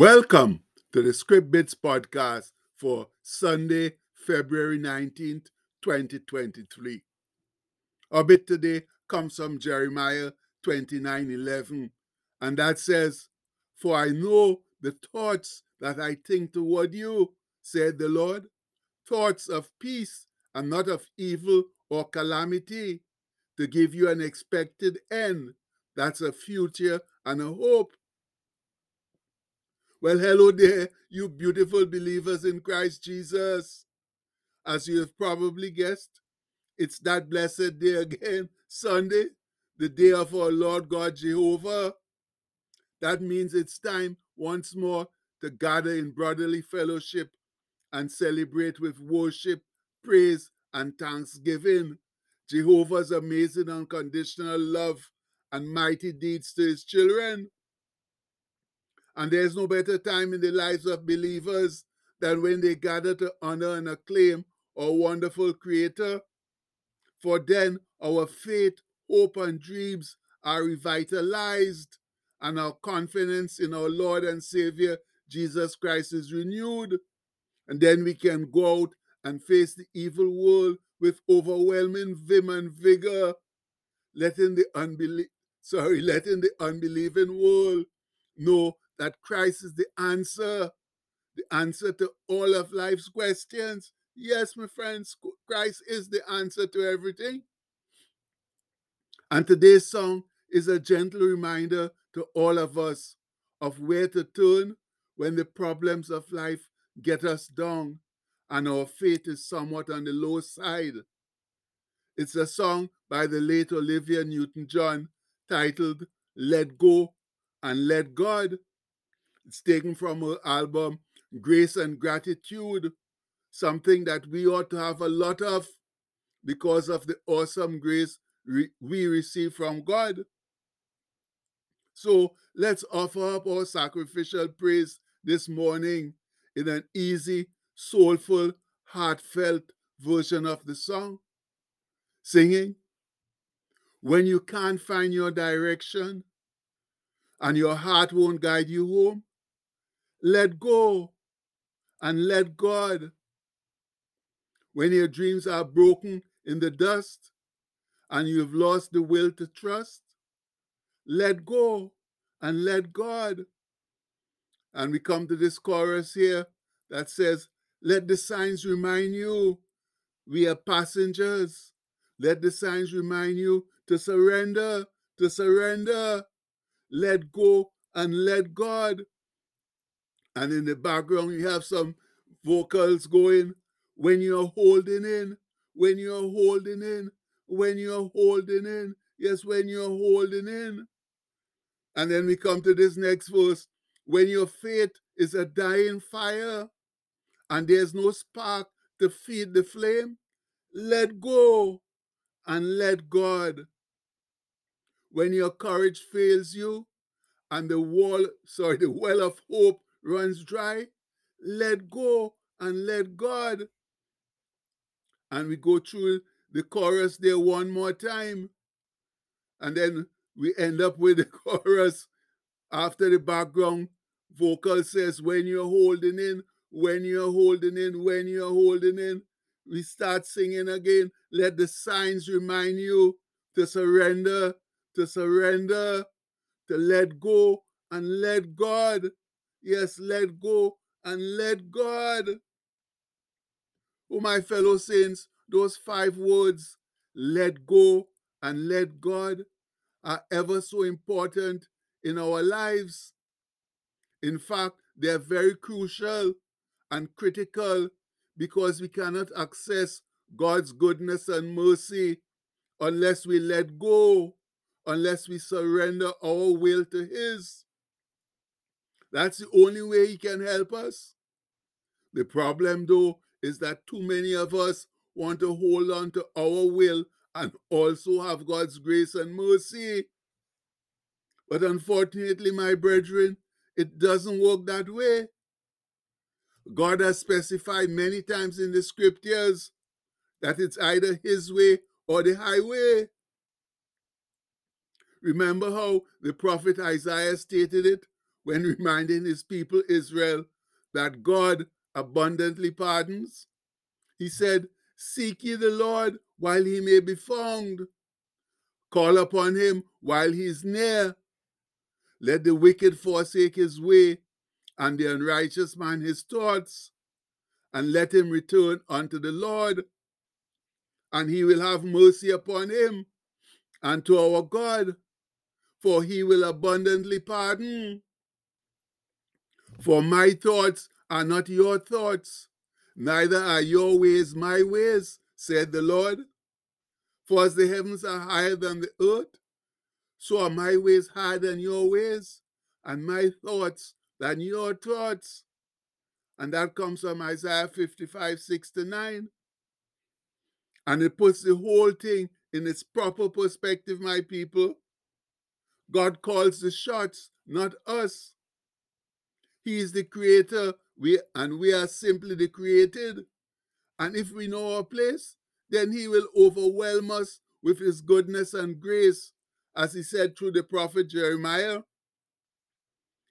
Welcome to the Script Bits podcast for Sunday, February 19th, 2023. Our bit today comes from Jeremiah 29 11, and that says, For I know the thoughts that I think toward you, said the Lord, thoughts of peace and not of evil or calamity, to give you an expected end. That's a future and a hope. Well, hello there, you beautiful believers in Christ Jesus. As you have probably guessed, it's that blessed day again, Sunday, the day of our Lord God Jehovah. That means it's time once more to gather in brotherly fellowship and celebrate with worship, praise, and thanksgiving. Jehovah's amazing unconditional love and mighty deeds to his children. And there's no better time in the lives of believers than when they gather to honor and acclaim our wonderful Creator. For then our faith, hope, and dreams are revitalized, and our confidence in our Lord and Savior Jesus Christ is renewed. And then we can go out and face the evil world with overwhelming vim and vigor, letting the unbelief sorry, letting the unbelieving world know that Christ is the answer, the answer to all of life's questions. Yes, my friends, Christ is the answer to everything. And today's song is a gentle reminder to all of us of where to turn when the problems of life get us down and our faith is somewhat on the low side. It's a song by the late Olivia Newton John titled Let Go and Let God. It's taken from her album Grace and Gratitude, something that we ought to have a lot of because of the awesome grace re- we receive from God. So let's offer up our sacrificial praise this morning in an easy, soulful, heartfelt version of the song. Singing, when you can't find your direction and your heart won't guide you home, let go and let God. When your dreams are broken in the dust and you've lost the will to trust, let go and let God. And we come to this chorus here that says, Let the signs remind you we are passengers. Let the signs remind you to surrender, to surrender. Let go and let God and in the background you have some vocals going. When you're holding in when you're holding in when you're holding in. Yes when you're holding in. And then we come to this next verse. When your faith is a dying fire and there's no spark to feed the flame let go and let god. When your courage fails you and the wall sorry the well of hope runs dry, let go and let God. And we go through the chorus there one more time. And then we end up with the chorus after the background vocal says, when you're holding in, when you're holding in, when you're holding in. We start singing again. Let the signs remind you to surrender, to surrender, to let go and let God. Yes, let go and let God. Oh, my fellow saints, those five words, let go and let God, are ever so important in our lives. In fact, they're very crucial and critical because we cannot access God's goodness and mercy unless we let go, unless we surrender our will to His. That's the only way He can help us. The problem, though, is that too many of us want to hold on to our will and also have God's grace and mercy. But unfortunately, my brethren, it doesn't work that way. God has specified many times in the scriptures that it's either His way or the highway. Remember how the prophet Isaiah stated it when reminding his people Israel that God abundantly pardons? He said, Seek ye the Lord while he may be found. Call upon him while he is near. Let the wicked forsake his way, and the unrighteous man his thoughts, and let him return unto the Lord, and he will have mercy upon him and to our God, for he will abundantly pardon. For my thoughts are not your thoughts, neither are your ways my ways, said the Lord. For as the heavens are higher than the earth, so are my ways higher than your ways, and my thoughts than your thoughts. And that comes from Isaiah 55, 6 to 9. And it puts the whole thing in its proper perspective, my people. God calls the shots, not us. He is the creator, we, and we are simply the created. And if we know our place, then he will overwhelm us with his goodness and grace, as he said through the prophet Jeremiah.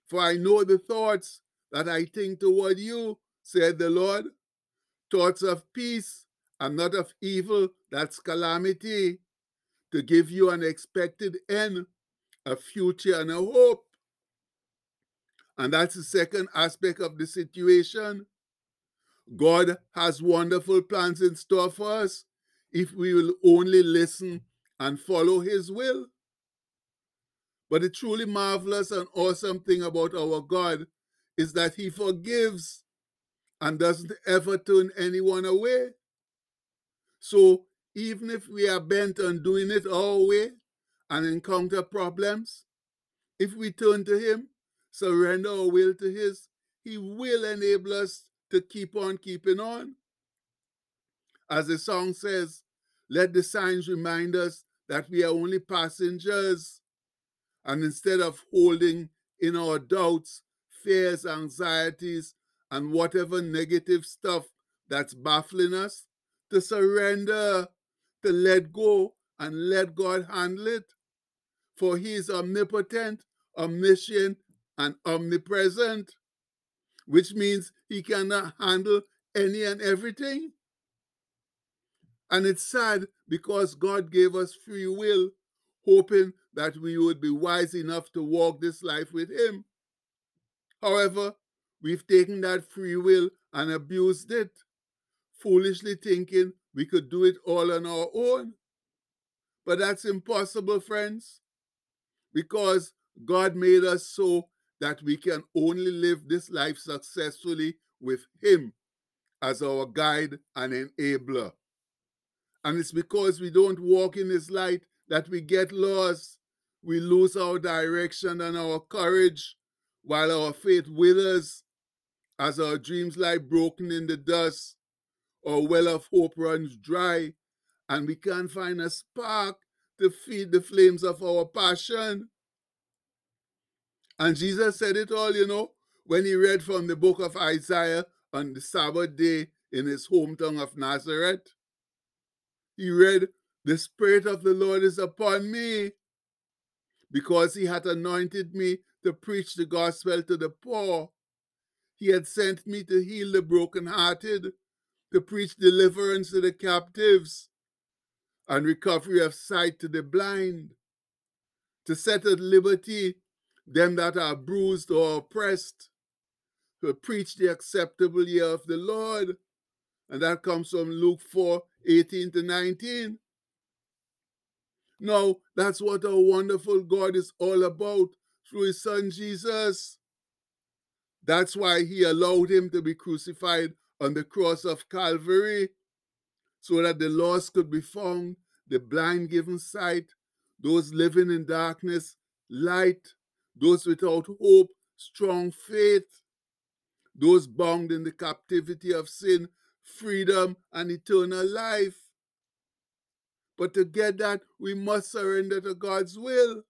For I know the thoughts that I think toward you, said the Lord, thoughts of peace and not of evil, that's calamity, to give you an expected end, a future, and a hope. And that's the second aspect of the situation. God has wonderful plans in store for us if we will only listen and follow His will. But the truly marvelous and awesome thing about our God is that He forgives and doesn't ever turn anyone away. So even if we are bent on doing it our way and encounter problems, if we turn to Him, surrender our will to His, He will enable us to keep on keeping on. As the song says, let the signs remind us that we are only passengers. And instead of holding in our doubts, fears, anxieties, and whatever negative stuff that's baffling us, to surrender, to let go, and let God handle it. For He is omnipotent, omniscient, and omnipresent, which means He cannot handle any and everything. And it's sad because God gave us free will, hoping that we would be wise enough to walk this life with Him. However, we've taken that free will and abused it, foolishly thinking we could do it all on our own. But that's impossible, friends, because God made us so that we can only live this life successfully with Him as our guide and enabler. And it's because we don't walk in His light that we get lost. We lose our direction and our courage while our faith withers as our dreams lie broken in the dust. Our well of hope runs dry and we can't find a spark to feed the flames of our passion. And Jesus said it all, you know, when he read from the book of Isaiah on the Sabbath day in his hometown of Nazareth. He read, The Spirit of the Lord is upon me, because he hath anointed me to preach the gospel to the poor. He had sent me to heal the brokenhearted, to preach deliverance to the captives, and recovery of sight to the blind, to set at liberty them that are bruised or oppressed, to preach the acceptable year of the Lord. And that comes from Luke 4 18 to 19. Now, that's what our wonderful God is all about through his son Jesus. That's why he allowed him to be crucified on the cross of Calvary, so that the lost could be found, the blind given sight, those living in darkness, light, those without hope, strong faith, those bound in the captivity of sin, freedom, and eternal life. But to get that, we must surrender to God's will.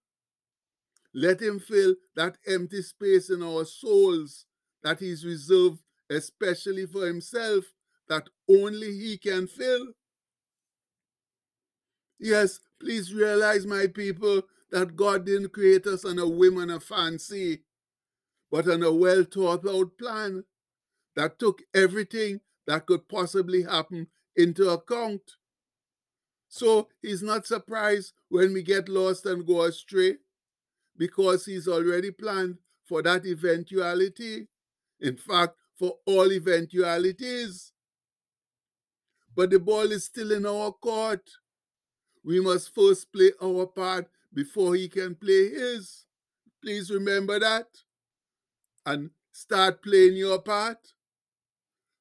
Let Him fill that empty space in our souls that He's reserved especially for Himself, that only He can fill. Yes, please realize, my people, that God didn't create us on a whim and a fancy. but on a well thought out plan that took everything that could possibly happen into account. So he's not surprised when we get lost and go astray because he's already planned for that eventuality. In fact, for all eventualities. But the ball is still in our court. We must first play our part before he can play his. Please remember that. And start playing your part.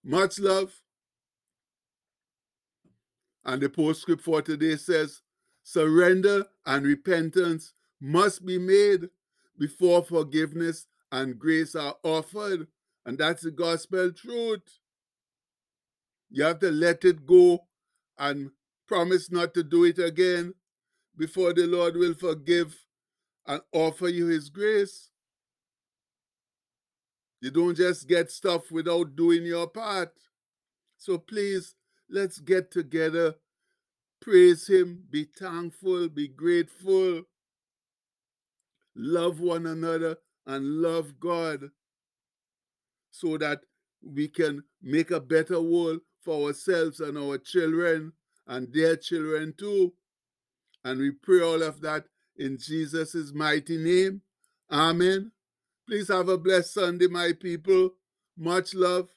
Much love. And the postscript for today says surrender and repentance must be made before forgiveness and grace are offered. And that's the gospel truth. You have to let it go and promise not to do it again before the Lord will forgive and offer you his grace. You don't just get stuff without doing your part. So please, let's get together, praise him, be thankful, be grateful, love one another, and love God so that we can make a better world for ourselves and our children and their children too. And we pray all of that in Jesus' mighty name. Amen. Please have a blessed Sunday, my people. Much love.